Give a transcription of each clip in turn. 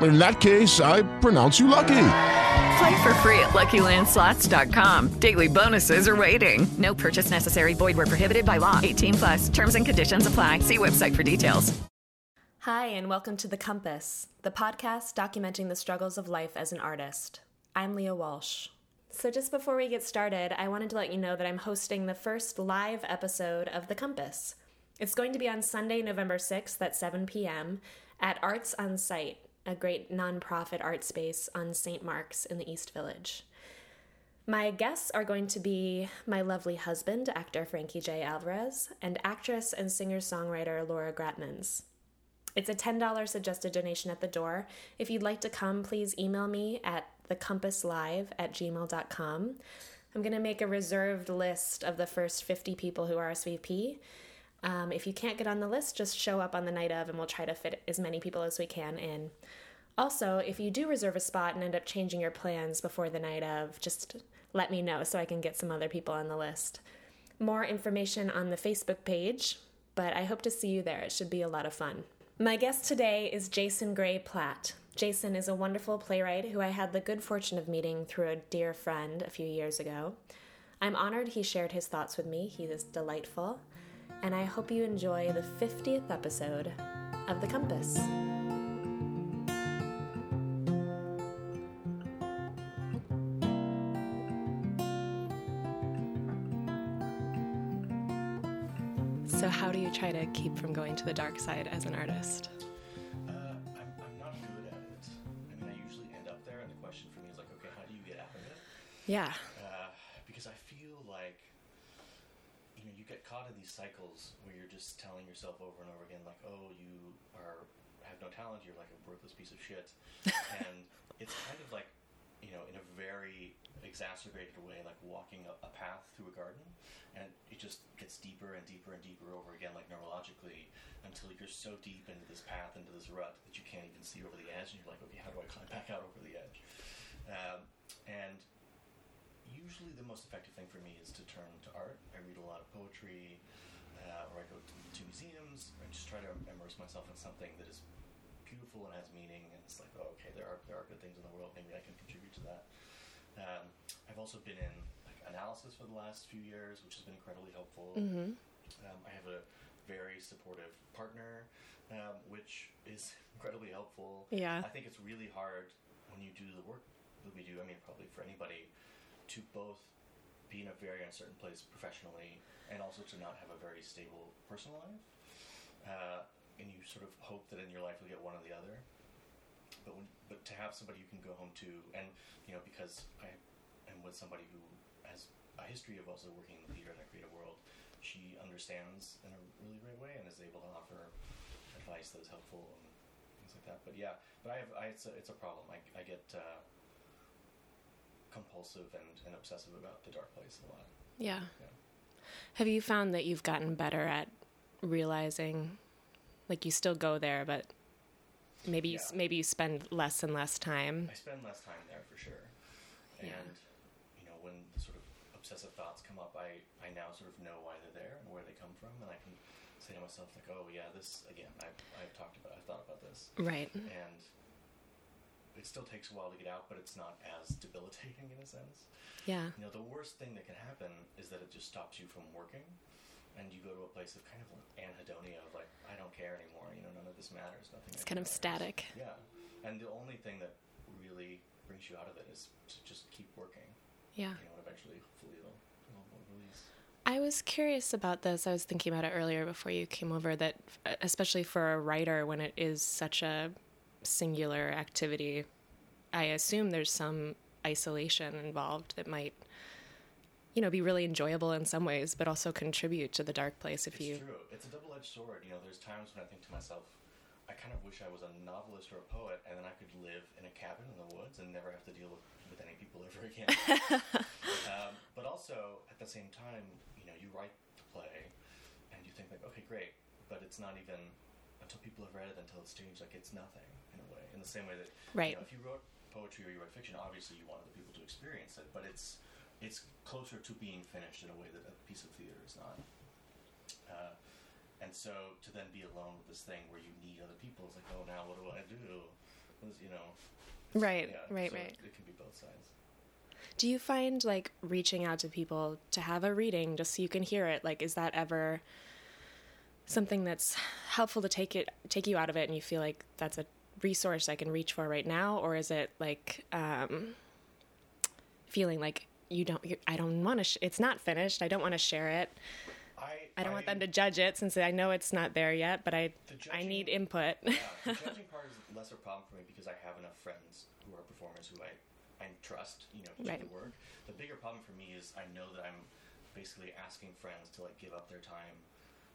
In that case, I pronounce you lucky. Play for free at LuckyLandSlots.com. Daily bonuses are waiting. No purchase necessary. Void where prohibited by law. 18 plus. Terms and conditions apply. See website for details. Hi, and welcome to The Compass, the podcast documenting the struggles of life as an artist. I'm Leah Walsh. So, just before we get started, I wanted to let you know that I'm hosting the first live episode of The Compass. It's going to be on Sunday, November 6th at 7 p.m. at Arts on Site, a great nonprofit art space on St. Mark's in the East Village. My guests are going to be my lovely husband, actor Frankie J. Alvarez, and actress and singer songwriter Laura Gratmans. It's a $10 suggested donation at the door. If you'd like to come, please email me at thecompasslive at gmail.com. I'm going to make a reserved list of the first 50 people who RSVP. Um, if you can't get on the list, just show up on the night of and we'll try to fit as many people as we can in. Also, if you do reserve a spot and end up changing your plans before the night of, just let me know so I can get some other people on the list. More information on the Facebook page, but I hope to see you there. It should be a lot of fun. My guest today is Jason Gray Platt. Jason is a wonderful playwright who I had the good fortune of meeting through a dear friend a few years ago. I'm honored he shared his thoughts with me. He is delightful. And I hope you enjoy the 50th episode of The Compass. So, how do you try to keep from going to the dark side as an artist? Uh, I'm, I'm not good at it. I mean, I usually end up there, and the question for me is like, okay, how do you get out of it? Yeah. Uh, because I feel like, you know, you get caught in these cycles where you're just telling yourself over and over again, like, oh, you are have no talent, you're like a worthless piece of shit, and it's kind of like, you know, in a very exacerbated way, like walking a, a path through a garden, and it just gets deeper and deeper and deeper over again, like neurologically, until you're so deep into this path, into this rut, that you can't even see over the edge, and you're like, okay, how do I climb back out over the edge? Um, and usually the most effective thing for me is to turn to art. I read a lot of poetry, uh, or I go to, to museums, and just try to immerse myself in something that is beautiful and has meaning. And it's like, oh, okay, there are there are good things in the world. Maybe I can contribute to that. Um, I've also been in like analysis for the last few years, which has been incredibly helpful. Mm-hmm. Um, I have a very supportive partner, um, which is incredibly helpful. Yeah. I think it's really hard when you do the work that we do. I mean, probably for anybody, to both be in a very uncertain place professionally and also to not have a very stable personal life. Uh, and you sort of hope that in your life you'll get one or the other. But when, but to have somebody you can go home to, and you know, because I am with somebody who has a history of also working in the theater and the creative world, she understands in a really great way and is able to offer advice that is helpful and things like that. But yeah, but I have I, it's a it's a problem. I I get uh, compulsive and, and obsessive about the dark place a lot. Yeah. Yeah. Have you found that you've gotten better at realizing, like you still go there, but maybe you maybe you spend less and less time? I spend less time there for sure. And Yeah. you know, when sort of obsessive thoughts come up, I I now sort of know why they're there and where they come from, and I can say to myself like, oh yeah, this again. I've I've talked about, I've thought about this, Right. and it still takes a while to get out, but it's not as debilitating in a sense. Yeah. You know, the worst thing that can happen is that it just stops you from working, and you go to a place of kind of like anhedonia of like, I don't care anymore. You know, none of this matters. Nothing. It's kind of matters. static. Yeah, and the only thing that really brings you out of it is to just keep working. Yeah. You know, and eventually, hopefully, it'll, it'll release. I was curious about this. I was thinking about it earlier before you came over that, especially for a writer, when it is such a singular activity, I assume there's some isolation involved that might, you know, be really enjoyable in some ways, but also contribute to the dark place if it's you. true. It's a double edged sword. You know, there's times when I think to myself, I kind of wish I was a novelist or a poet and then I could live in a cabin in the woods and never have to deal with, with any people ever again. um, but also, at the same time, you know, you write the play and you think like, okay, great, but it's not even until people have read it until it's changed, like it's nothing in a way. In the same way that, Right. you know, if you wrote poetry or you write fiction, obviously you want other people to experience it, but it's it's closer to being finished in a way that a piece of theater is not. Uh, and so to then be alone with this thing where you need other people is like, oh, now what do I do? You know. Right, Yeah, right, so right. It can be both sides. Do you find like reaching out to people to have a reading just so you can hear it? Like, is that ever something that's helpful to take it take you out of it, and you feel like that's a resource I can reach for right now, or is it like um, feeling like you don't? You, I don't want to. Sh- it's not finished. I don't want to share it. I I don't want them to judge it since I know it's not there yet, but I The I need input. yeah, the judging part is a lesser problem for me because I have enough friends who are performers who I, I trust, you know, to Right. do the work. The bigger problem for me is I know that I'm basically asking friends to like give up their time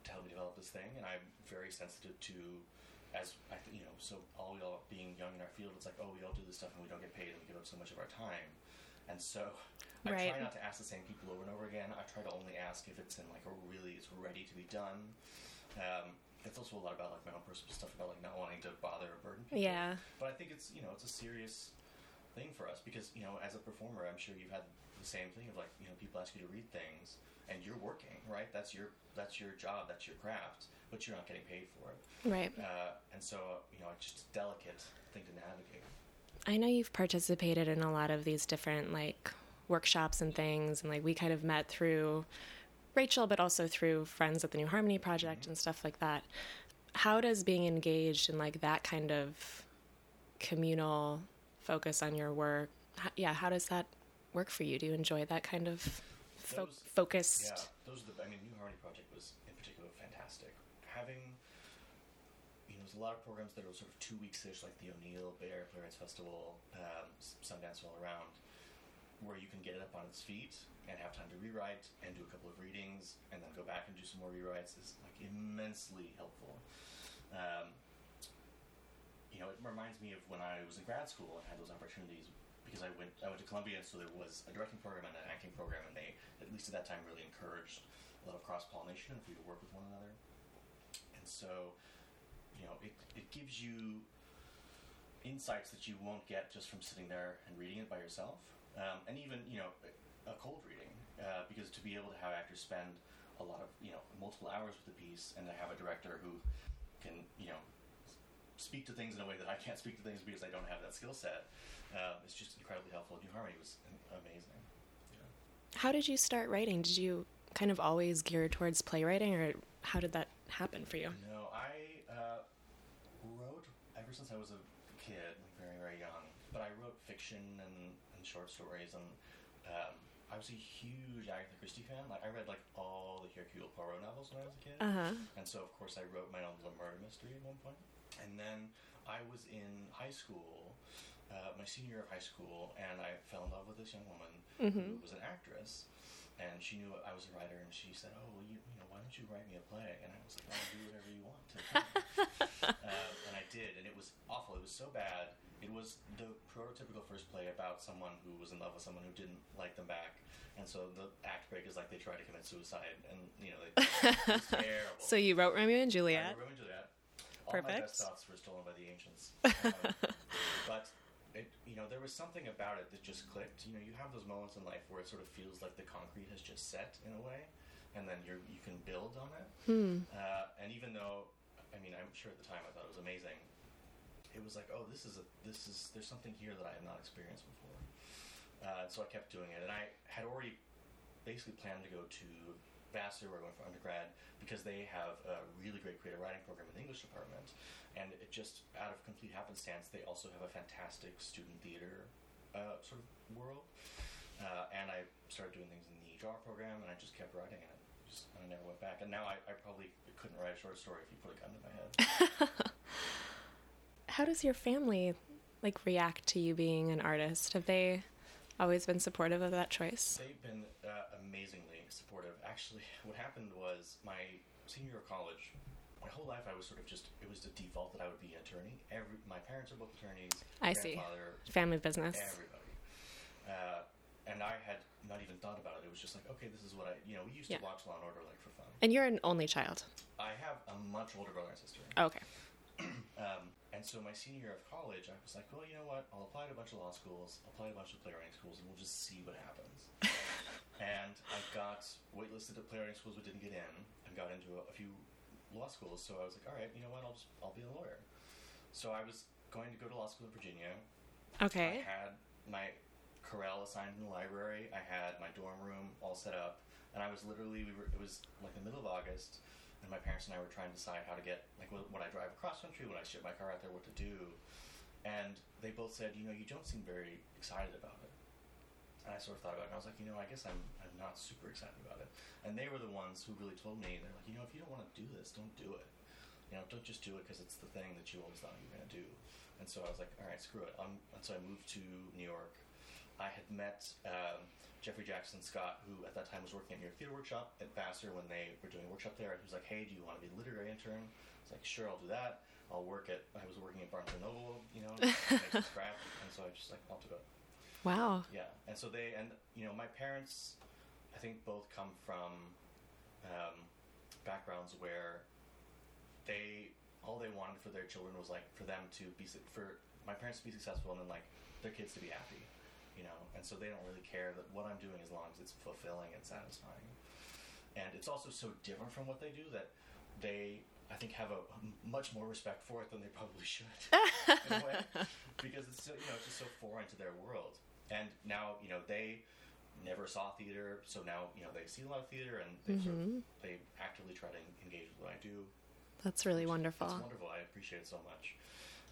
to help me develop this thing, and I'm very sensitive to, as I, th- you know, so all we all being young in our field, it's like, oh, we all do this stuff and we don't get paid, and we give up so much of our time, and so. I Right. try not to ask the same people over and over again. I try to only ask if it's in like a really it's ready to be done. Um, it's also a lot about like my own personal stuff about like not wanting to bother or burden people. Yeah. But I think it's you know it's a serious thing for us because you know as a performer, I'm sure you've had the same thing of like you know people ask you to read things and you're working right. That's your that's your job. That's your craft, but you're not getting paid for it. right. Uh, and so you know it's just a delicate thing to navigate. I know you've participated in a lot of these different like workshops and things, and like we kind of met through Rachel, but also through friends at the New Harmony Project and stuff like that. How does being engaged in like that kind of communal focus on your work? How, yeah, how does that work for you? Do you enjoy that kind of fo- Those- focused? Yeah, those are the. I mean, New Harmony Project was in particular fantastic. Having, you know, there's a lot of programs that are sort of two weeks ish, like the O'Neill Bay Area Playwrights Festival, um, Sundance all around, where you can get it up on its feet and have time to rewrite and do a couple of readings and then go back and do some more rewrites is like immensely helpful. Um, you know, it reminds me of when I was in grad school and had those opportunities because I went I went to Columbia, so there was a directing program and an acting program, and they at least at that time really encouraged a lot of cross pollination and for you to work with one another. And so, you know, it it gives you insights that you won't get just from sitting there and reading it by yourself, um, and even you know a cold reading, uh, because to be able to have actors spend a lot of you know multiple hours with the piece and to have a director who can you know speak to things in a way that I can't speak to things because I don't have that skill set. Um, it's just incredibly helpful. New Harmony was amazing. How did you start writing? Did you kind of always gear towards playwriting, or how did that happen for you? No, I uh, wrote ever since I was a kid, like very very young. But I wrote fiction and, and short stories, and um, I was a huge Agatha Christie fan. Like I read like all the Hercule Poirot novels when I was a kid, Uh-huh. and so of course I wrote my own little murder mystery at one point. And then I was in high school, uh, my senior year of high school, and I fell in love with this young woman who was an actress. And she knew I was a writer, and she said, "Oh, well, you, you know, why don't you write me a play?" And I was like, "I'll do whatever you want to." um, and I did, and it was awful. It was so bad. It was the prototypical first play about someone who was in love with someone who didn't like them back, and so the act break is like they try to commit suicide, and you know, they, terrible. So you wrote Romeo and Juliet. wrote Romeo and Juliet. All my Perfect. best thoughts were stolen by the ancients. Um, but it, you know, there was something about it that just clicked. You know, you have those moments in life where it sort of feels like the concrete has just set in a way, and then you you can build on it. Uh, and even though, I mean, I'm sure at the time I thought it was amazing. It was like, oh, this is a this is there's something here that I have not experienced before. Uh, so I kept doing it, and I had already basically planned to go to Vassar, where I went for undergrad, because they have a really great creative writing program in the English department, and it just out of complete happenstance, they also have a fantastic student theater uh, sort of world. Uh, and I started doing things in the draw program, and I just kept writing in it. just and I never went back. And now I, I probably couldn't write a short story if you put a gun to my head. How does your family like react to you being an artist? Have they always been supportive of that choice? They've been uh, amazingly supportive. Actually, what happened was my senior year of college. My whole life, I was sort of just, it was the default that I would be an attorney. Every, my parents are both attorneys. I see. Family business. Everybody. Uh, and I had not even thought about it. It was just like, okay, this is what I, you know, we used Yeah. to watch Law and Order like for fun. And you're an only child. I have a much older brother and sister. Okay. Um, and so my senior year of college, I was like, well, you know what? I'll apply to a bunch of law schools, I'll apply to a bunch of playwriting schools, and we'll just see what happens. and I got waitlisted at playwriting schools, but didn't get in, and got into a, a few law schools. So I was like, all right, you know what? I'll just I'll be a lawyer. So I was going to go to law school in Virginia. Okay. I had my carrel assigned in the library. I had my dorm room all set up, and I was literally we were it was like the middle of August, and my parents and I were trying to decide how to get like when I drive across country, when I ship my car out there, what to do, and they both said, you know, you don't seem very excited about it. And I sort of thought about it, and I was like, you know, I guess I'm I'm not super excited about it. And they were the ones who really told me, they're like, you know, if you don't want to do this, don't do it. You know, don't just do it because it's the thing that you always thought you were going to do. And so I was like, all right, screw it. Um, and so I moved to New York. I had met um, Jeffrey Jackson Scott, who at that time was working at New York Theater Workshop at Vassar when they were doing a workshop there. And He was like, hey, do you want to be a literary intern? I was like, sure, I'll do that. I'll work at, I was working at Barnes & Noble, you know, scrap. And so I was just like, I'll do it. Wow. Yeah, and so they and you know my parents, I think both come from um, backgrounds where they all they wanted for their children was like for them to be for my parents to be successful and then like their kids to be happy, you know. And so they don't really care that what I'm doing as long as it's fulfilling and satisfying. And it's also so different from what they do that they I think have a much more respect for it than they probably should because it's so, you know it's just so foreign to their world. And now you know they never saw theater, so now you know they see a lot of theater and they sort of, they actively try to engage with what I do. That's really wonderful. It's wonderful. I appreciate it so much.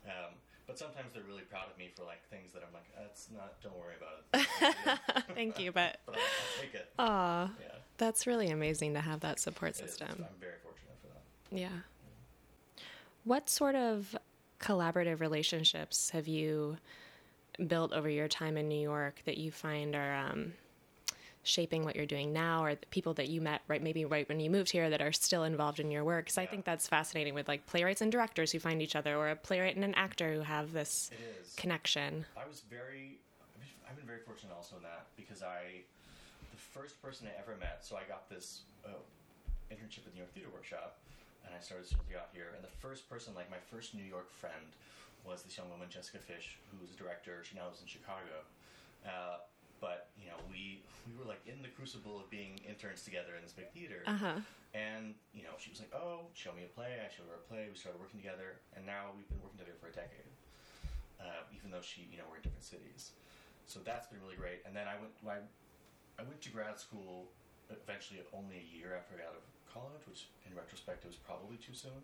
Um, but sometimes they're really proud of me for like things that I'm like, that's not. Don't worry about it. Thank you, but but I'll, I'll take it. aw, Yeah, that's really amazing to have that support system. I'm very fortunate for that. Yeah. What sort of collaborative relationships have you built over your time in New York that you find are um, shaping what you're doing now, or the people that you met right maybe right when you moved here that are still involved in your work? Because I think that's fascinating with like playwrights and directors who find each other, or a playwright and an actor who have this connection. I was very, I've been very fortunate also in that because I, the first person I ever met, so I got this uh, internship at the New York Theater Workshop, and I started as soon as I got here. And the first person, like my first New York friend, was this young woman, Jessica Fish, who was a director. She now lives in Chicago. Uh, but you know, we we were like in the crucible of being interns together in this big theater. Uh huh. And you know, she was like, "Oh, show me a play." I showed her a play. We started working together, and now we've been working together for a decade. Uh, even though she, you know, we're in different cities, so that's been really great. And then I went, I, I went to grad school eventually only a year after I got out of college, which in retrospect it was probably too soon.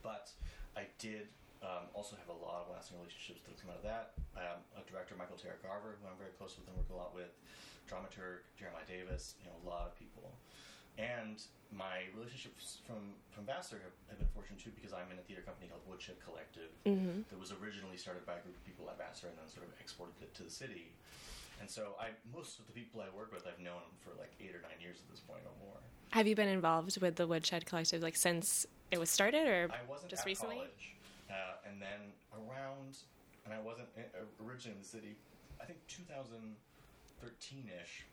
But I did um, also have a lot of lasting relationships that come out of that. Um, a director, Michael Terra Garver, who I'm very close with and work a lot with. Dramaturg Jeremiah Davis, you know, a lot of people. And my relationships from from Vassar have, have been fortunate too because I'm in a theater company called Woodshed Collective that was originally started by a group of people at Vassar and then sort of exported it to the city. And so I most of the people I work with I've known for like eight or nine years at this point or more. Have you been involved with the Woodshed Collective like since it was started, or I wasn't just at recently? college, uh, and then around, and I wasn't uh, originally in the city. I think 2013-ish.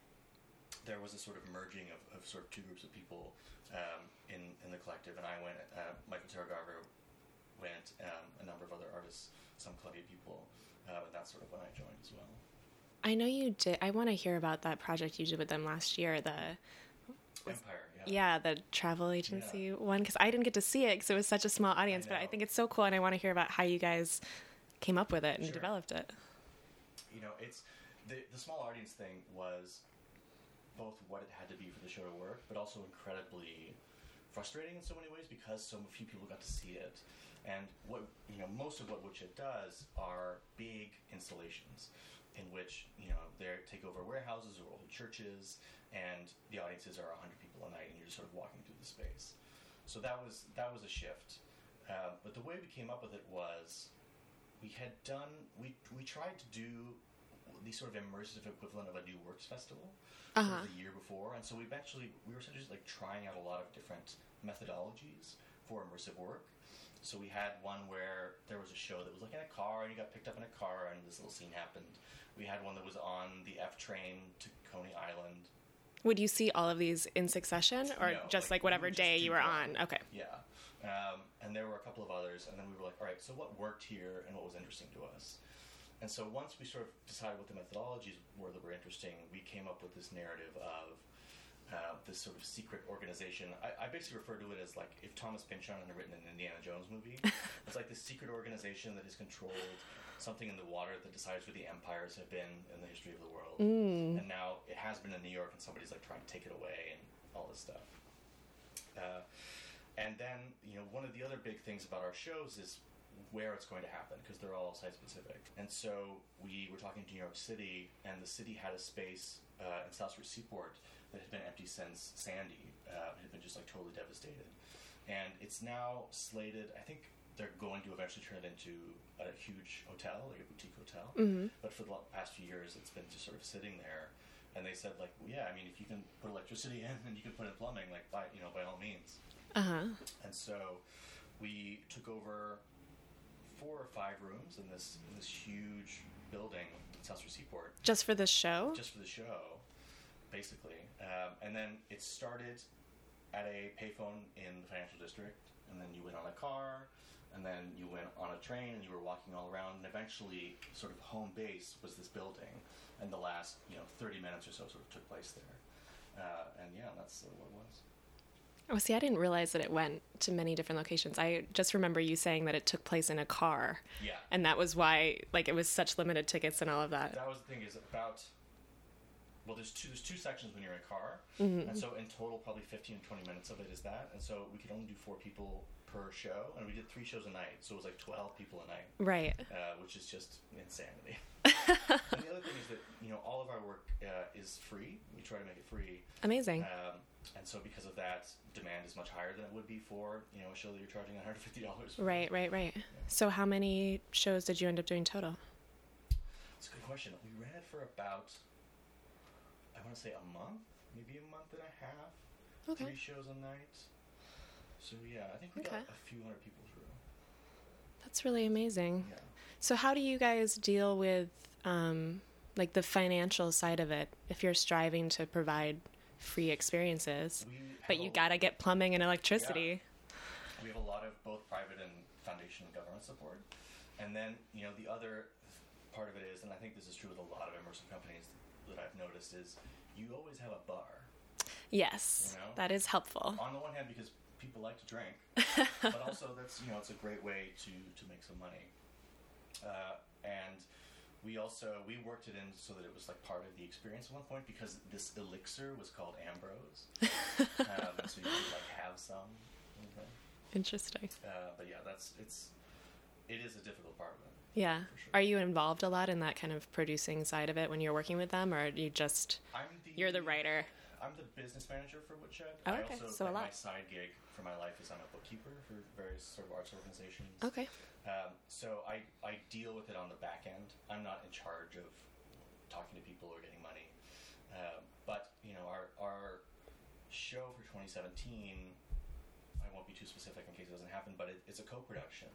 There was a sort of merging of, of sort of two groups of people um, in in the collective, and I went. Uh, Michael Terragarver went. Um, a number of other artists, some Columbia people, uh, and that's sort of when I joined as well. I know you did. I want to hear about that project you did with them last year. The Empire, yeah. yeah, the travel agency one because I didn't get to see it because it was such a small audience. but I think it's so cool, and I want to hear about how you guys came up with it and Sure. developed it. you know, it's the the small audience thing was both what it had to be for the show to work, but also incredibly frustrating in so many ways because so few people got to see it. And what you know, most of what Woodshed does are big installations in which you know they take over warehouses or old churches, and the audiences are 100 people a night, and you're just sort of walking through the space. So that was that was a shift. Uh, but the way we came up with it was we had done we we tried to do the sort of immersive equivalent of a New Works Festival Uh-huh. the year before, and so we've actually we were essentially just like trying out a lot of different methodologies for immersive work. So we had one where there was a show that was like in a car, and you got picked up in a car, and this little scene happened. We had one that was on the F train to Coney Island. Would you see all of these in succession, or No, just like, like, whatever day you were on? Okay. Yeah. Um, and there were a couple of others, and then we were like, all right, so what worked here and what was interesting to us? And so once we sort of decided what the methodologies were that were interesting, we came up with this narrative of uh, this sort of secret organization. I, I basically refer to it as like if Thomas Pynchon had written an Indiana Jones movie. it's like this secret organization that is controlled something in the water that decides where the empires have been in the history of the world. And now it has been in New York, and somebody's like trying to take it away and all this stuff. Uh, and then, you know, one of the other big things about our shows is where it's going to happen because they're all site specific. And so we were talking to New York City, and the city had a space uh, in South Street Seaport that had been empty since Sandy. Uh, it had been just like totally devastated. And it's now slated, I think they're going to eventually turn it into a huge hotel, like a boutique hotel. But for the past few years, it's been just sort of sitting there. And they said, like, well, yeah, I mean, if you can put electricity in and you can put in plumbing, like, by you know, by all means. Uh huh. And so we took over four or five rooms in this in this huge building in South Seaport Just for the show? just for the show, basically. Um, and then it started at a payphone in the financial district, and then you went on a car, and then you went on a train, and you were walking all around, and eventually, sort of home base was this building, and the last you know 30 minutes or so sort of took place there. Uh, and yeah, that's sort of what it was. Oh, see, I didn't realize that it went to many different locations. I just remember you saying that it took place in a car. Yeah. And that was why, like, it was such limited tickets and all of that. that was the thing is about well there's two there's two sections when you're in a car Mm-hmm. and so in total probably 15 to 20 minutes of it is that and so we could only do four people per show and we did three shows a night so it was like 12 people a night Right. uh, which is just insanity and the other thing is that you know all of our work uh, is free we try to make it free Amazing. um, and so because of that demand is much higher than it would be for you know a show that you're charging $150 for Right, right, right. So, how many shows did you end up doing total? It's a good question. We ran it for about, I want to say a month, maybe a month and a half. Okay. Three shows a night. So yeah, I think we Okay. got a few hundred people through. That's really amazing. Yeah. So, how do you guys deal with, um, like, the financial side of it if you're striving to provide free experiences? But you gotta get plumbing and electricity. We have a lot of both private and foundation and government support. And then, you know, the other part of it is, and I think this is true with a lot of immersive companies that I've noticed, is you always have a bar. Yes, You know? that is helpful. On the one hand, because people like to drink, but also that's you know it's a great way to to make some money. Uh, and we also we worked it in so that it was like part of the experience at one point because this elixir was called Ambrose, um, so you could like have some. Okay. Interesting. Uh, but yeah, that's it's it is a difficult part of it. Yeah. Sure. Are you involved a lot in that kind of producing side of it when you're working with them, or are you just I'm the you're the writer? I'm the business manager for Woodshed. Oh, I okay. also, So a lot. my side gig for my life is I'm a bookkeeper for various sort of arts organizations. Okay. Um, so I, I deal with it on the back end. I'm not in charge of talking to people or getting money. Um, but you know, our our show for 2017, I won't be too specific in case it doesn't happen, but it, it's a co-production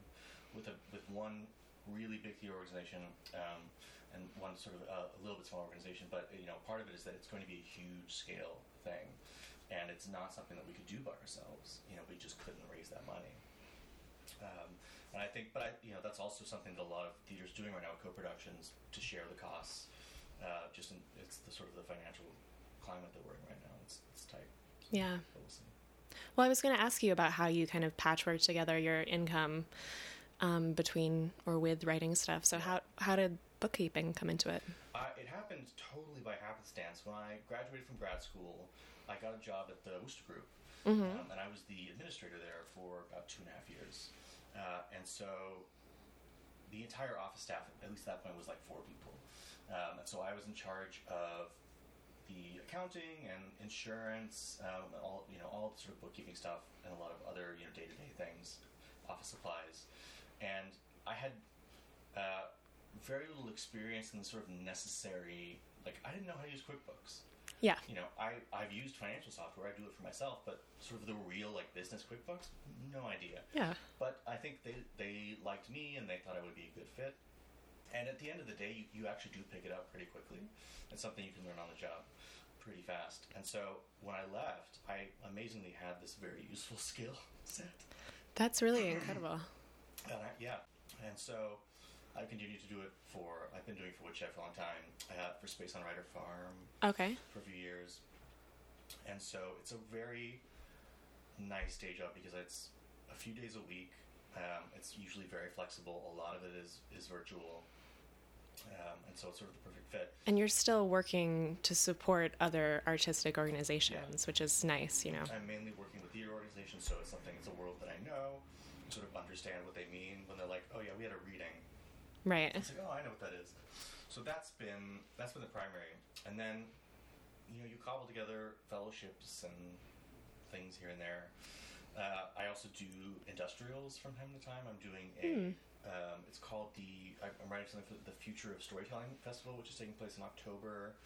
with a with one really big theater organization um, and one sort of uh, a little bit smaller organization. But you know, part of it is that it's going to be a huge scale thing, and it's not something that we could do by ourselves. You know, we just couldn't raise that money. Um, and I think, but I, you know, that's also something that a lot of theaters doing right now, co-productions, to share the costs. Uh, just in, it's the sort of the financial climate that we're in right now. It's it's tight. Yeah. But we'll see. Well, I was going to ask you about how you kind of patchwork together your income um, between or with writing stuff. So how how did bookkeeping come into it? Uh, it happened totally by happenstance. When I graduated from grad school, I got a job at the Wooster Group, um, and I was the administrator there for about two and a half years. Uh, and so the entire office staff, at least at that point, was like four people. Um, and so I was in charge of the accounting and insurance, um, and all you know, all the sort of bookkeeping stuff, and a lot of other you know day to day things, office supplies, and I had uh, very little experience in the sort of necessary. Like I didn't know how to use QuickBooks. Yeah. You know, I I've used financial software. I do it for myself, but sort of the real like business QuickBooks, no idea. Yeah. But I think they they liked me and they thought I would be a good fit. And at the end of the day, you, you actually do pick it up pretty quickly. Mm-hmm. It's something you can learn on the job pretty fast. And so when I left, I amazingly had this very useful skill set. That's really incredible. And I, yeah. And so I continued to do it for, I've been doing it for Woodshed for a long time, I uh, for Space on Ryder Farm Okay. for a few years. And so it's a very nice day job because it's a few days a week. Um, it's usually very flexible. A lot of it is, is virtual. Um, and so it's sort of the perfect fit. And you're still working to support other artistic organizations, which is nice, you know. I'm mainly working with theater organizations, so it's something, it's a world that I know, sort of understand what they mean when they're like, oh yeah, we had a reading. Right. It's like, oh, I know what that is. So that's been that's been the primary, and then you know you cobble together fellowships and things here and there. Uh, I also do industrials from time to time. I'm doing a. Um, it's called the. I'm writing something for the Future of Storytelling Festival, which is taking place in October.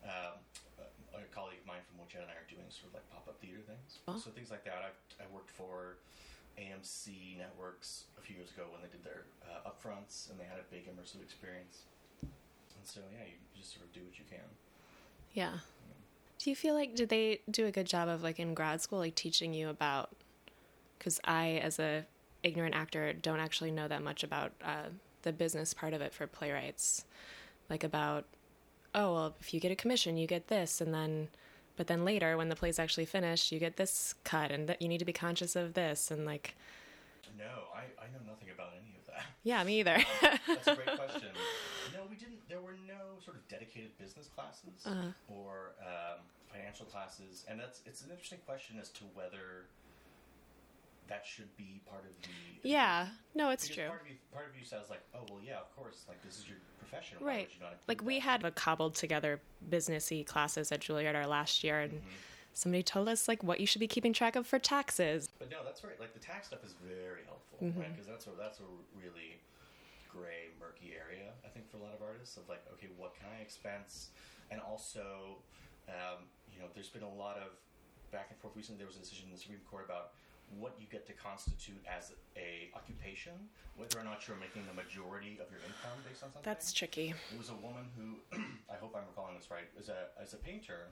Um, a, a colleague of mine from Woodshed and I are doing sort of like pop up theater things. Oh. So things like that. I've, I worked for AMC Networks a few years ago when they did their uh, upfronts and they had a big immersive experience. And so yeah, you just sort of do what you can. Yeah. Do you feel like did they do a good job of like in grad school like teaching you about cuz I as a ignorant actor don't actually know that much about uh, the business part of it for playwrights. Like about oh, well, if you get a commission, you get this and then but then later when the play's actually finished, you get this cut and that you need to be conscious of this and like No, I, I know nothing about any of that. yeah, me either. That's a great question. No, we didn't. There were no sort of dedicated business classes Uh-huh. or um, financial classes, and that's it's an interesting question as to whether that should be part of the. yeah. No, it's true. Part of you, part of you says like, oh well, yeah, of course, like this is your profession. Right. you Like we that? had a cobbled together businessy classes at Juilliard our last year and Mm-hmm. somebody told us like what you should be keeping track of for taxes. But no, that's right. Like the tax stuff is very helpful, Mm-hmm. right? Because that's a that's a really gray, murky area. I think for a lot of artists of like, okay, what can I expense? And also, um, you know, there's been a lot of back and forth. Recently, there was a decision in the Supreme Court about what you get to constitute as a occupation, whether or not you're making the majority of your income based on something. That's tricky. It was a woman who, I hope I'm recalling this right, is a as a painter.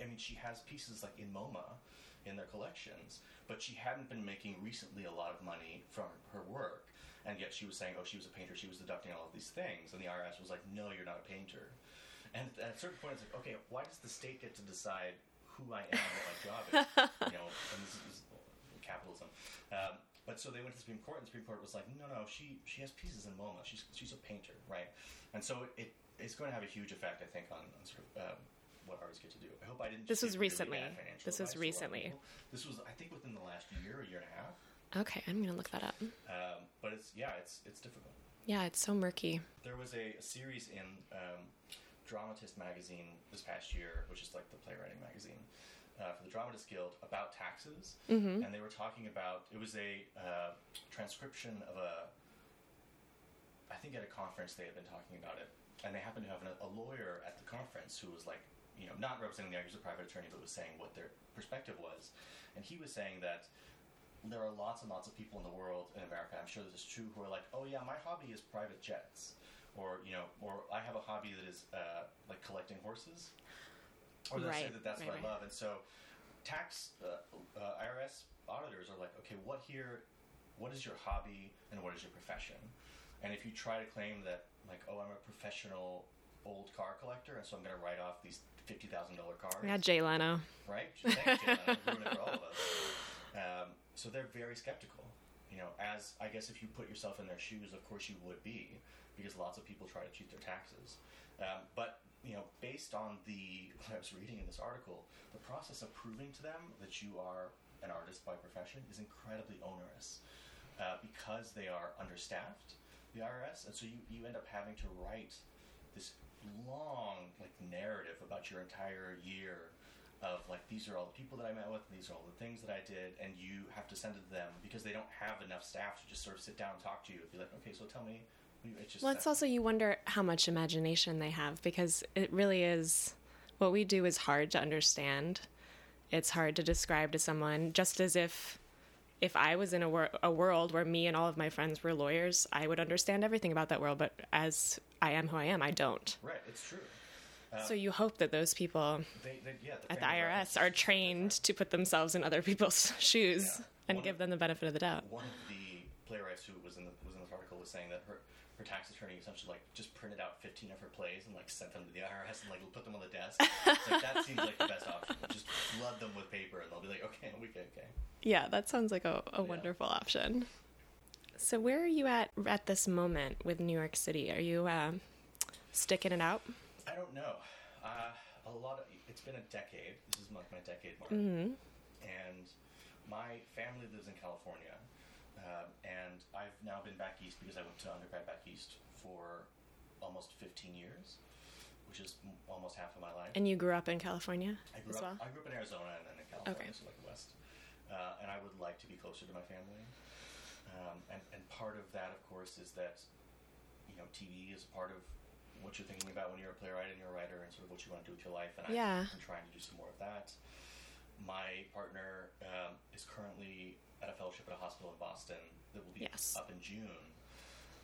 I mean, she has pieces like in MoMA in their collections, but she hadn't been making recently a lot of money from her work, and yet she was saying, "Oh, she was a painter. She was deducting all of these things," and the IRS was like, "No, you're not a painter." And at a certain point, it's like, okay, why does the state get to decide who I am, and what my job is? you know, and this is capitalism. Um, but so they went to the Supreme Court, and the Supreme Court was like, no, no, she she has pieces in MoMA. She's she's a painter, right? And so it it's going to have a huge effect, I think, on, on sort of um, what artists get to do. I hope I didn't. This was give really recently. This was advice to a lot of recently. This was, I think, within the last year, a year and a half. Okay, I'm gonna look that up. Um, but it's yeah, it's it's difficult. Yeah, it's so murky. There was a, a series in um, Dramatist magazine this past year, which is like the playwriting magazine uh, for the Dramatists Guild, about taxes, Mm-hmm. and they were talking about it was a uh, transcription of a. I think at a conference they had been talking about it, and they happened to have a, a lawyer at the conference who was like, you know, not representing the he was a private attorney, but was saying what their perspective was, and he was saying that there are lots and lots of people in the world in America. I'm sure this is true. Who are like, oh yeah, my hobby is private jets, or you know, or I have a hobby that is uh, like collecting horses, or they'll say that that's right, what right. I love. And so, tax uh, uh, IRS auditors are like, okay, what here? What is your hobby and what is your profession? And if you try to claim that, like, oh, I'm a professional old car collector, and so I'm going to write off these fifty thousand dollar cars, Yeah, Jay Leno. right? Thanks, Jenna. Ruin it for all of us. Um, so they're very skeptical. You know, as I guess if you put yourself in their shoes, of course you would be, because lots of people try to cheat their taxes. Um, but you know, based on the what I was reading in this article, the process of proving to them that you are an artist by profession is incredibly onerous uh, because they are understaffed, the IRS, and so you, you end up having to write this long like narrative about your entire year of like these are all the people that I met with, these are all the things that I did, and you have to send it to them because they don't have enough staff to just sort of sit down and talk to you. And be like, okay, so tell me. It's just Well, it's that- also you wonder how much imagination they have because it really is what we do is hard to understand. It's hard to describe to someone just as if if I was in a, wor- a world where me and all of my friends were lawyers, I would understand everything about that world, but as I am who I am, I don't. right. It's true. Uh, so you hope that those people They, they, yeah, at the IRS are trained to put themselves in other people's shoes Yeah. and One give of- them the benefit of the doubt. One of the playwrights who was in the was in this article was saying that her her tax attorney essentially like just printed out 15 of her plays and like sent them to the IRS and like put them on the desk. It's like that seems like the best option. Just flood them with paper and they'll be like, okay, we okay, okay. Yeah, that sounds like a, a wonderful option. So, where are you at at this moment with New York City? Are you uh, sticking it out? I don't know. Uh, a lot of it's been a decade. This is like my decade mark, Mm-hmm. and my family lives in California, um, and I've now been back east because I went to undergrad back east for almost 15 years, which is m- almost half of my life. And you grew up in California I grew as up. well? I grew up in Arizona and then in California, Okay. so like west. Uh, and I would like to be closer to my family. Um, and and part of that, of course, is that you know TV is part of what you're thinking about when you're a playwright and you're a writer, and sort of what you want to do with your life. And Yeah. I've been trying to do some more of that. My partner um, is currently at a fellowship at a hospital in Boston that will be Yes. up in June.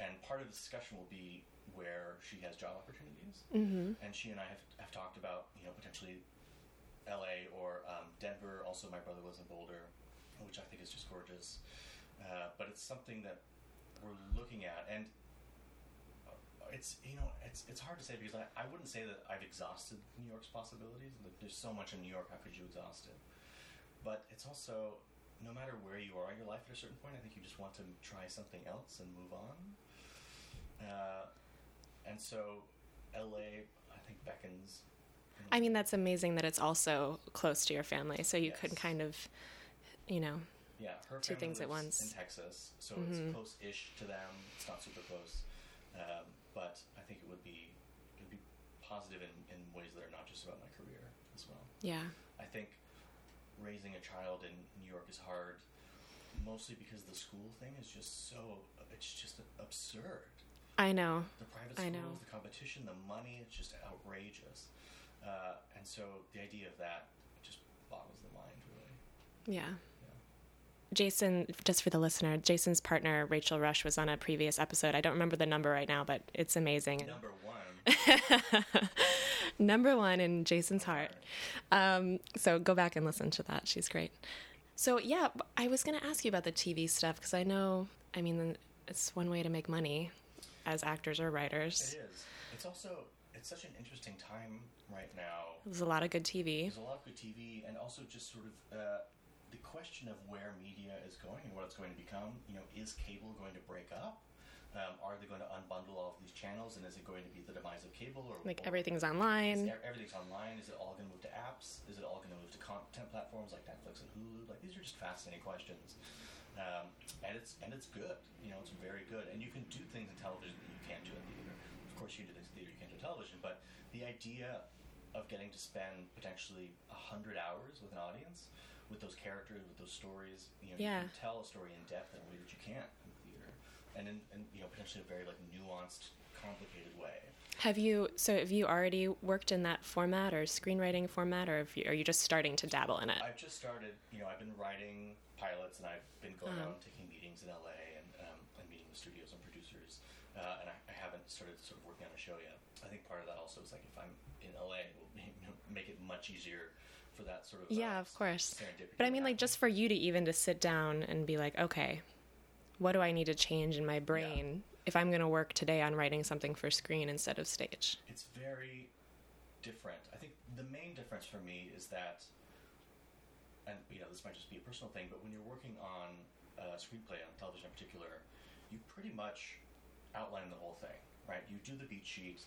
And part of the discussion will be where she has job opportunities. Mm-hmm. And she and I have, have talked about, you know, potentially LA or um, Denver. Also, my brother lives in Boulder, which I think is just gorgeous. Uh, but it's something that we're looking at. And it's, you know, it's, it's hard to say because I, I wouldn't say that I've exhausted New York's possibilities. There's so much in New York, how could you exhaust it? But it's also, no matter where you are in your life at a certain point, I think you just want to try something else and move on. Uh, and so, LA, I think beckons. I mean, that's amazing that it's also close to your family, so you Yes. could kind of, you know, Yeah, her two family things at once. in Texas, so Mhm. it's close-ish to them. It's not super close, um, but I think it would be it would be positive in, in ways that are not just about my career as well. yeah. I think raising a child in New York is hard, mostly because the school thing is just so it's just absurd. I know. The private I schools, know. the competition, the money, it's just outrageous. Uh, and so the idea of that just boggles the mind, really. Yeah. Jason, just for the listener, Jason's partner, Rachel Rush, was on a previous episode. I don't remember the number right now, but it's amazing. Number one. number one in Jason's heart. Um, so go back and listen to that. She's great. So yeah, I was going to ask you about the TV stuff because I know, I mean, it's one way to make money as actors or writers. It is. It's also it's such an interesting time right now. There's a lot of good TV. There's a lot of good TV, and also just sort of uh, the question of where media is going and what it's going to become. You know, is cable going to break up? Um, are they going to unbundle all of these channels, and is it going to be the demise of cable? Or Like or everything's online. ev- everything's online. Is it all going to move to apps? Is it all going to move to content platforms like Netflix and Hulu? Like these are just fascinating questions, um, and it's and it's good. You know, it's very good, and you can do things in television that you can't do in theater. Of course, you do things in theater you can't do television, but the idea of getting to spend potentially a hundred hours with an audience, with those characters, with those stories, you know, Yeah. you can tell a story in depth in a way that you can't in theater, and in, in you know potentially a very like nuanced, complicated way. Have you, so have you already worked in that format or screenwriting format, or you, are you just starting to dabble in it? I've just started. You know, I've been writing pilots, and I've been going Uh-huh. out and taking meetings in LA and, um, and meeting with studios and producers. Uh, and I, I haven't started sort of working on a show yet. I think part of that also is like if I'm in LA, it will you know, make it much easier for that sort of yeah, uh, of course. But I mean, like, just for you to even to sit down and be like, okay, what do I need to change in my brain if I'm going to work today on writing something for screen instead of stage? it's very different. I think the main difference for me is that, and you know, this might just be a personal thing, but when you're working on a screenplay on television in particular, you pretty much outline the whole thing, right? You do the beat sheet,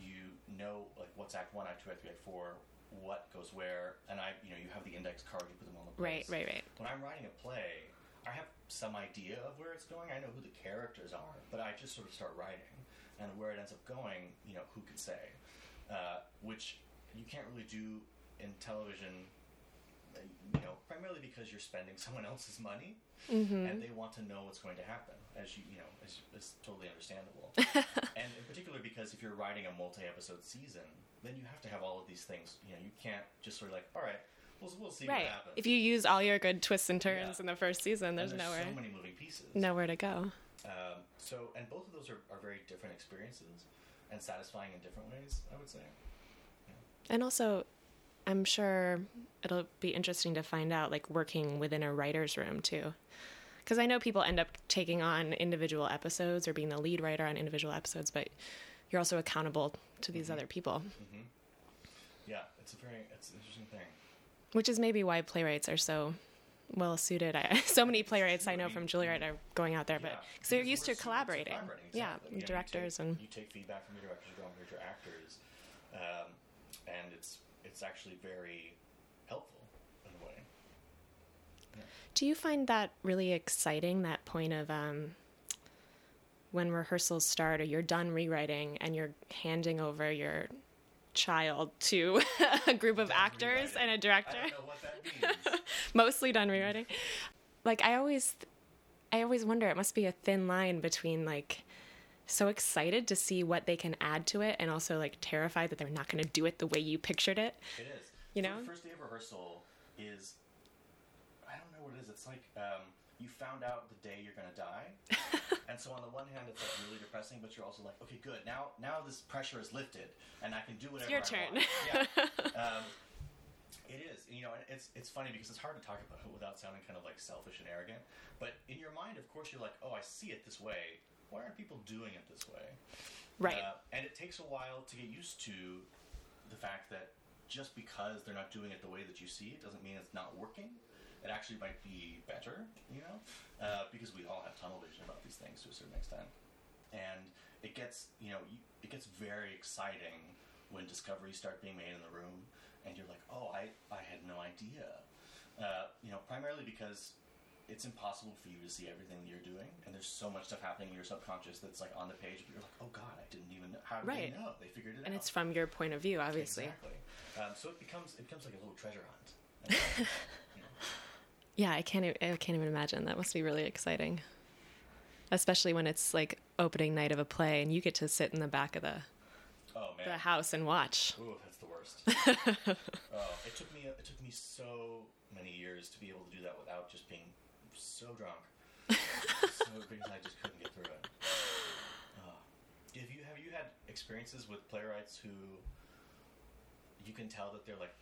you know like what's Act One, Act Two, Act Three, Act Four, what goes where, and I, you know, you have the index card, you put them on the Right, place. right, right. When I'm writing a play, I have some idea of where it's going. I know who the characters are, but I just sort of start writing. and where it ends up going, you know, who could say? Uh, which you can't really do in television. uh, You know, primarily because you're spending someone else's money, Mm-hmm. and they want to know what's going to happen, as you you know, as, as totally understandable. and in particular, because if you're writing a multi-episode season, then you have to have all of these things. You know, you can't just sort of like, all right, we'll we'll see Right. what happens. If you use all your good twists and turns Yeah. in the first season, And there's, nowhere so many moving pieces. nowhere to go. Um, so, and both of those are, are very different experiences and satisfying in different ways. I would say. And also, I'm sure it'll be interesting to find out, like working within a writer's room too. Because I know people end up taking on individual episodes or being the lead writer on individual episodes, but you're also accountable to these other people, Yeah, it's a very it's an interesting thing. which is maybe why playwrights are so well suited. I, so many playwrights I know from Juilliard are going out there, but Yeah, because they're used to collaborating. collaborating, Yeah, exactly. You know, you directors take- and you take feedback from your directors, you go and hear your actors, um, and it's it's actually very helpful in a way. Do you find that really exciting? That point of um, when rehearsals start, or you're done rewriting and you're handing over your child to a group of actors and a director, I don't know what that means. mostly done rewriting. Like I always, I always wonder. It must be a thin line between like so excited to see what they can add to it, and also like terrified that they're not going to do it the way you pictured it. It is. You So know? the first day of rehearsal is I don't know what it is. It's like um, you found out the day you're gonna die, and so on the one hand it's like really depressing, but you're also like, okay, good. Now now this pressure is lifted, and I can do whatever. your I turn. Want. Yeah. Um, it is, you know, it's it's funny because it's hard to talk about it without sounding kind of like selfish and arrogant. But in your mind, of course, you're like, oh, I see it this way. Why aren't people doing it this way? Right. Uh, and it takes a while to get used to the fact that just because they're not doing it the way that you see it doesn't mean it's not working. It actually might be better, you know, uh, because we all have tunnel vision about these things to a certain extent. And it gets, you know, it gets very exciting when discoveries start being made in the room, and you're like, oh, I, I had no idea. Uh, you know, primarily because it's impossible for you to see everything that you're doing, and there's so much stuff happening in your subconscious that's like on the page, but you're like, oh god, I didn't even know. How did Right. they know? They figured it And out. And it's from your point of view, obviously. Exactly. Um, so it becomes it becomes like a little treasure hunt. And, you know, Yeah, I can't. I can't even imagine. That must be really exciting, especially when it's like opening night of a play and you get to sit in the back of the oh man, the house and watch. Ooh, that's the worst. oh, it took me it took me so many years to be able to do that without just being so drunk. so because I just couldn't get through it. Oh. Have you have you had experiences with playwrights who you can tell that they're like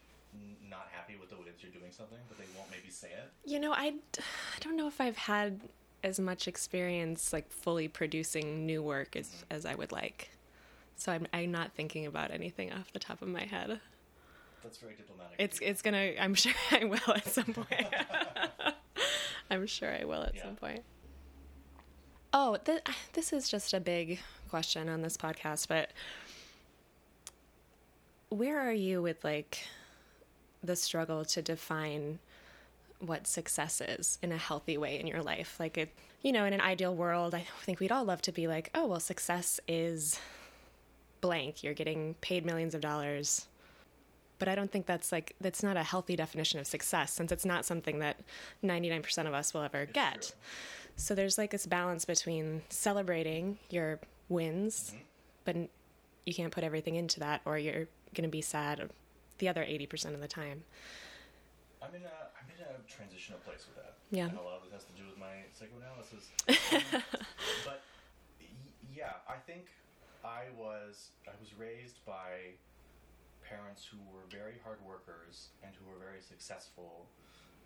not happy with the way that you're doing something, but they won't maybe say it? You know, I, I don't know if I've had as much experience like fully producing new work as mm-hmm. as I would like. So I'm I'm not thinking about anything off the top of my head. That's very diplomatic. It's it's gonna. I'm sure I will at some point. I'm sure I will at Yeah. some point. Oh, th- this is just a big question on this podcast, but where are you with like the struggle to define what success is in a healthy way in your life? Like, it, you know, in an ideal world, I think we'd all love to be like, oh, well, success is blank. You're getting paid millions of dollars but I don't think that's like that's not a healthy definition of success since it's not something that 99% of us will ever get. So there's like this balance between celebrating your wins, mm-hmm. but you can't put everything into that or you're going to be sad the other 80% of the time. I'm in a I'm in a transitional place with that. Yeah. And a lot of it has to do with my psychoanalysis. Um, but y- yeah, I think I was I was raised by parents who were very hard workers and who were very successful,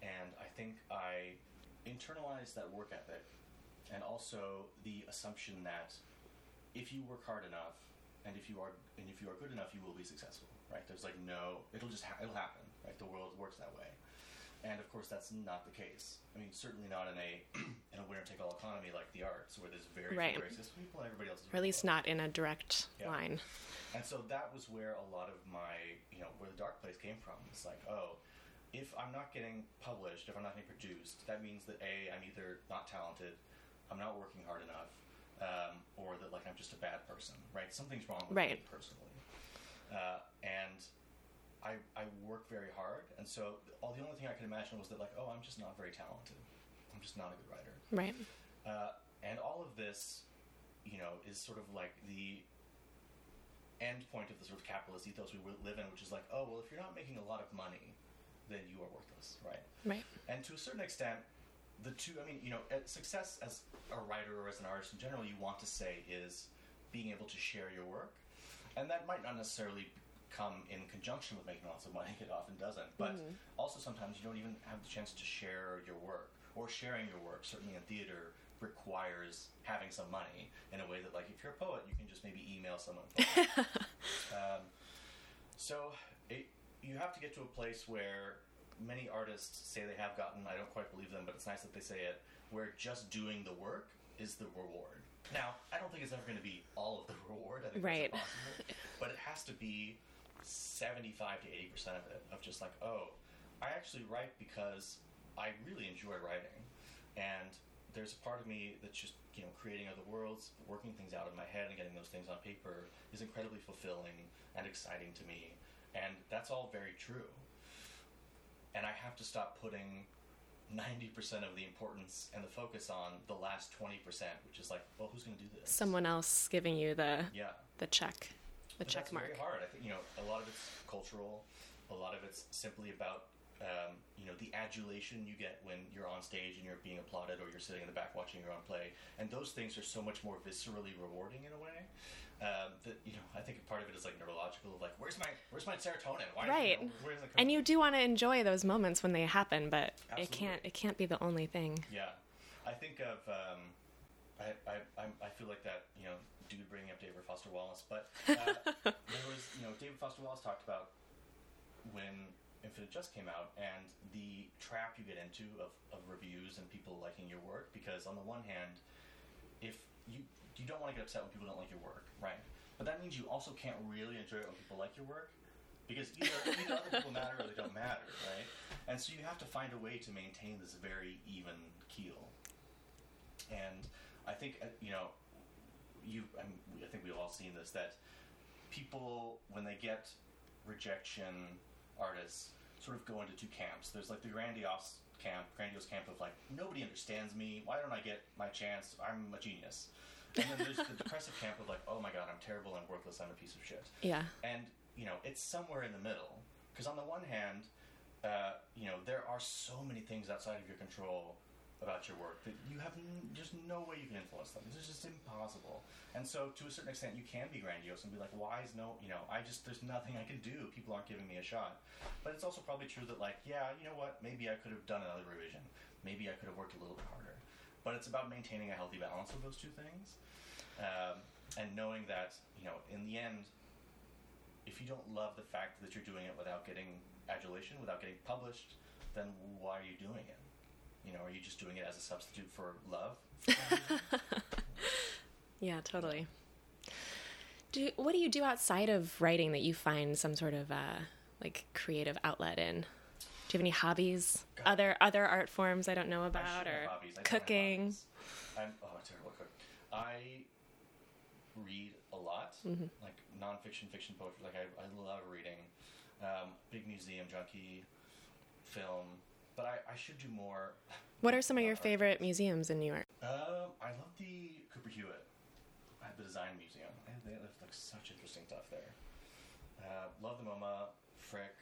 and I think I internalized that work ethic, and also the assumption that if you work hard enough and if you are and if you are good enough, you will be successful. Right? There's like no, it'll just ha- it'll happen. Right? The world works that way. And of course, that's not the case. I mean, certainly not in a in a winner-take-all economy like the arts, where there's very Right. few very successful people and everybody else is Or at least not in a direct Yeah. line. and so that was where a lot of my, you know, where the dark place came from. It's like, oh, if I'm not getting published, if I'm not getting produced, that means that A, I'm either not talented, I'm not working hard enough, um, or that like I'm just a bad person, right? Something's wrong with Right. me personally, uh, and I I work very hard, and so all the only thing I could imagine was that like, oh, I'm just not very talented. I'm just not a good writer. Right. Uh, and all of this, you know, is sort of like the end point of the sort of capitalist ethos we live in, which is like, oh, well, if you're not making a lot of money, then you are worthless, right? Right. And to a certain extent, the two, I mean, you know, success as a writer or as an artist in general, you want to say is being able to share your work. And that might not necessarily come in conjunction with making lots of money, it often doesn't. But also sometimes you don't even have the chance to share your work. Or sharing your work, certainly in theater, requires having some money in a way that, like, if you're a poet, you can just maybe email someone. um, so it, you have to get to a place where many artists say they have gotten. I don't quite believe them, but it's nice that they say it. Where just doing the work is the reward. Now, I don't think it's ever going to be all of the reward. I think Right. that's impossible. but it has to be seventy-five to eighty percent of it. Of just like, oh, I actually write because I really enjoy writing, and there's a part of me that's just you know creating other worlds, working things out in my head, and getting those things on paper is incredibly fulfilling and exciting to me, and that's all very true. And I have to stop putting ninety percent of the importance and the focus on the last twenty percent, which is like, well, who's going to do this? Someone else giving you the Yeah. the check, the But check that's mark. Very hard. I think you know a lot of it's cultural. A lot of it's simply about um, you know the adulation you get when you're on stage and you're being applauded, or you're sitting in the back watching your own play. And those things are so much more viscerally rewarding in a way. Um, that you know, I think part of it is like neurological. Like, where's my where's my serotonin? Why, Right. You know, And you do want to enjoy those moments when they happen, but it can't it can't be the only thing. Yeah, I think of um, I, I I'm, feel like that you know dude bringing up David Foster Wallace, but uh, there was you know David Foster Wallace talked about when Infinite Jest came out and the trap you get into of, of reviews and people liking your work because on the one hand, if you you don't want to get upset when people don't like your work, right? But that means you also can't really enjoy it when people like your work because either, either other people matter or they don't matter, right? And so you have to find a way to maintain this very even keel. And I think uh, you know, you I, mean, I think we've all seen this that people when they get rejection, artists sort of go into two camps. There's like the grandiose camp, grandiose camp of like nobody understands me. Why don't I get my chance? I'm a genius. And then there's the depressive camp of like, oh my god, I'm terrible, I'm worthless, I'm a piece of shit. Yeah. And you know, it's somewhere in the middle. Because on the one hand, uh, you know, there are so many things outside of your control about your work that you have n- just no way you can influence them. It's just impossible. And so, to a certain extent, you can be grandiose and be like, "Why is no? You know, I just there's nothing I can do. People aren't giving me a shot." But it's also probably true that, like, yeah, you know what? Maybe I could have done another revision. Maybe I could have worked a little bit harder. But it's about maintaining a healthy balance of those two things, um, and knowing that you know, in the end, if you don't love the fact that you're doing it without getting adulation, without getting published, then why are you doing it? You know, are you just doing it as a substitute for love? Yeah, totally. Do what do you do outside of writing that you find some sort of uh, like creative outlet in? Do you have any hobbies? Other other art forms I don't know about or hobbies. I don't have cooking? I'm oh, I'm terrible cook. I read a lot, Mhm. like nonfiction, fiction, poetry. Like I, I love reading. Um, big museum junkie, film. But I, I should do more. What are some of your favorite museums in New York? Um, I love the Cooper Hewitt, uh, the Design Museum. They have like such interesting stuff there. Uh, love the MoMA, Frick.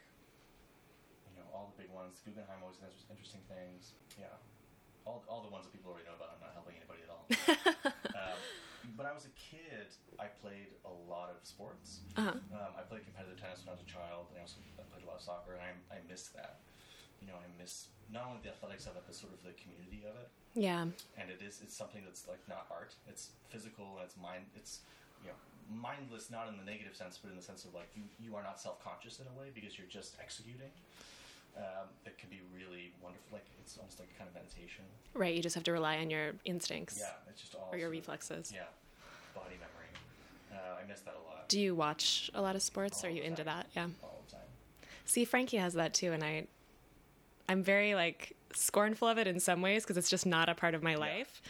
All the big ones. Guggenheim always has interesting things. Yeah, all all the ones that people already know about. I'm not helping anybody at all. um, when I was a kid, I played a lot of sports. Uh-huh. Um, I played competitive tennis when I was a child, and I also played a lot of soccer, and I, I miss that. You know, I miss not only the athletics of it, but sort of the community of it Yeah. and it is it's something that's like not art it's physical and it's mind it's you know mindless not in the negative sense but in the sense of like you you are not self-conscious in a way because you're just executing um, it can be really wonderful like it's almost like a kind of meditation Right, you just have to rely on your instincts. yeah it's just all Or your sort of- reflexes. yeah body memory uh, I miss that a lot Do you watch a lot of sports? All are you into that? Yeah. all the time See, Frankie has that too, and I, I'm very like scornful of it in some ways because it's just not a part of my life.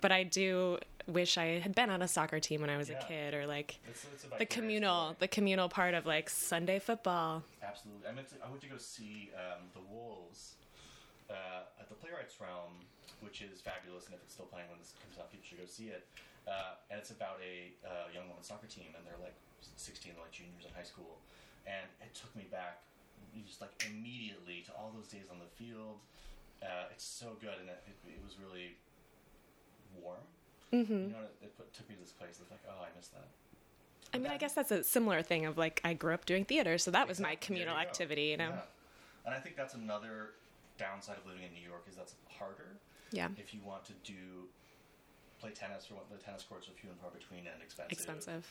but I do wish I had been on a soccer team when I was Yeah. a kid, or like It's, it's the communal, story. the communal part of like Sunday football. Absolutely. I meant to, I went to go see um, the Wolves uh, at the Playwrights Realm, which is fabulous, and if it's still playing when this comes out, people should go see it. Uh, and it's about a uh, young women's soccer team, and they're like 16, they're like juniors in high school. And it took me back, just like immediately to all those days on the field. Uh, it's so good, and it, it, it was really warm. Mm-hmm. You know, it, put, took me to this place. It's like, oh, I miss that. I mean, I guess that's a similar thing of like I grew up doing theater, so that was my Exactly. Communal you activity, you know. Yeah. And I think that's another downside of living in New York is that's harder. Yeah. If you want to do play tennis or what the tennis courts are few and far between and expensive. Expensive.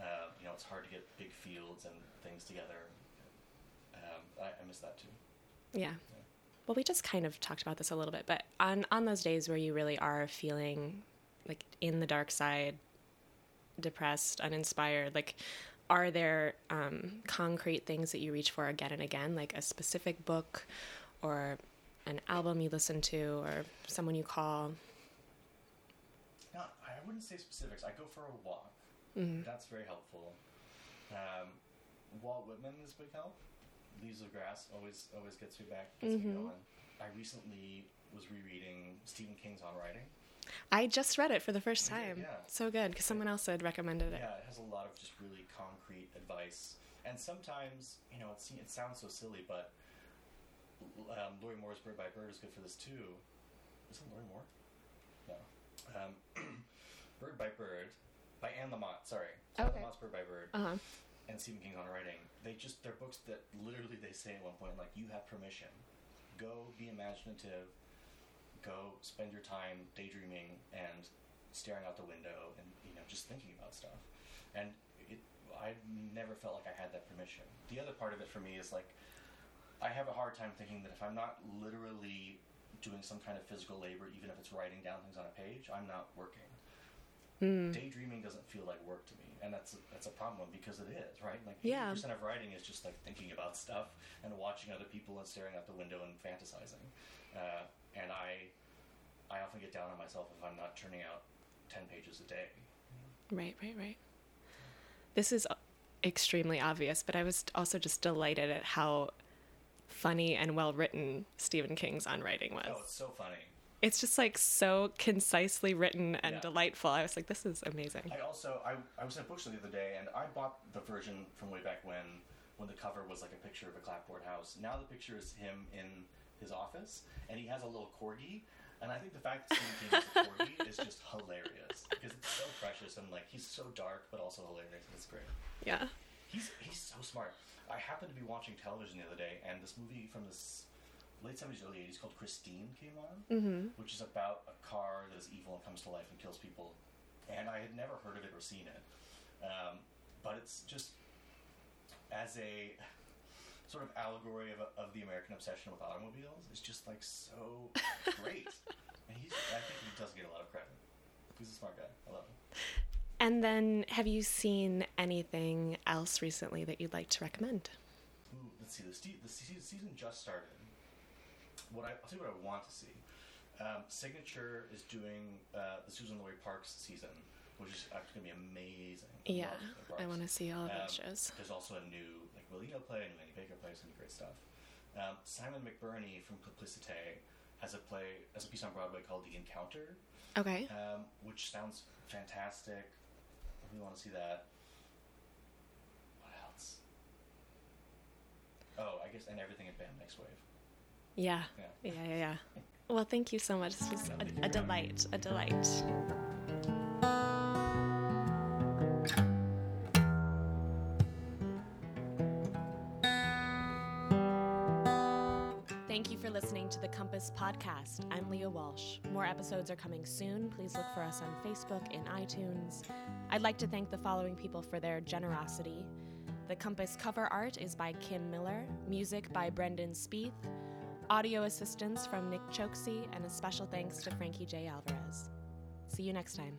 Uh, you know, it's hard to get big fields and things together. Um, I, I miss that too. Yeah. Well, we just kind of talked about this a little bit, but on on those days where you really are feeling like in the dark side, depressed, uninspired, like are there um, concrete things that you reach for again and again, like a specific book or an album you listen to or someone you call? No, I wouldn't say specifics. I go for a walk. Mm-hmm. That's very helpful. Um, Walt Whitman is a big help. Leaves of Grass always always gets me back, gets Mm-hmm. me going. I recently was rereading Stephen King's On Writing. I just read it for the first time. yeah. So good because someone else had recommended it. Yeah, it has a lot of just really concrete advice, and sometimes you know it, it sounds so silly, but um, Lorrie Moore's Bird by Bird is good for this too. Is it Lorrie Moore? No. Um, Bird by Bird by Anne Lamott. Sorry, Anne Okay. Lamott's Bird by Bird. Uh-huh. And Stephen King's on writing. They just they're books that literally they say at one point like you have permission. Go be imaginative. Go spend your time daydreaming and staring out the window and you know just thinking about stuff. And it, I never felt like I had that permission. The other part of it for me is like I have a hard time thinking that if I'm not literally doing some kind of physical labor, even if it's writing down things on a page, I'm not working. Daydreaming doesn't feel like work to me, and that's a, that's a problem because it is right. Like eighty Yeah. percent of writing is just like thinking about stuff and watching other people and staring out the window and fantasizing. Uh, and I, I often get down on myself if I'm not turning out ten pages a day. Right, right, right. This is extremely obvious, but I was also just delighted at how funny and well written Stephen King's on writing was. Oh, it's so funny. It's just like so concisely written and Yeah. delightful. I was like, this is amazing. I also I, I was at a bookstore the other day and I bought the version from way back when when the cover was like a picture of a clapboard house. Now the picture is him in his office and he has a little corgi. And I think the fact that King has a corgi is just hilarious because it's so precious and like he's so dark but also hilarious. It's great. Yeah. He's he's so smart. I happened to be watching television the other day, and this movie from this late seventies, early eighties called Christine came on, mm-hmm. which is about a car that is evil and comes to life and kills people. And I had never heard of it or seen it, um, but it's just as a sort of allegory of, of the American obsession with automobiles. is just like so great, and he's I think he doesn't get a lot of credit. He's a smart guy. I love him. And then, have you seen anything else recently that you'd like to recommend? Ooh, let's see. The, ste- the se- season just started. What I, I'll see what I want to see. Um, Signature is doing uh, the Suzan-Lori Parks season, which is actually going to be amazing. Yeah, Love the Parks. I want to see all of Um, those shows. There's also a new Will Eno play, a new Annie Baker play, some great stuff. Um, Simon McBurney from Complicite has a play, has a piece on Broadway called The Encounter, Okay. um, which sounds fantastic. I really want to see that. What else? Oh, I guess and everything at BAM Next Wave. Yeah. Yeah. Yeah, yeah, yeah. Well, thank you so much. This was a, a delight. A delight. Thank you for listening to the Compass Podcast. I'm Leah Walsh. More episodes are coming soon. Please look for us on Facebook and iTunes. I'd like to thank the following people for their generosity. The Compass cover art is by Kim Miller, music by Brendan Spieth, audio assistance from Nick Choksi, and a special thanks to Frankie J. Alvarez. See you next time.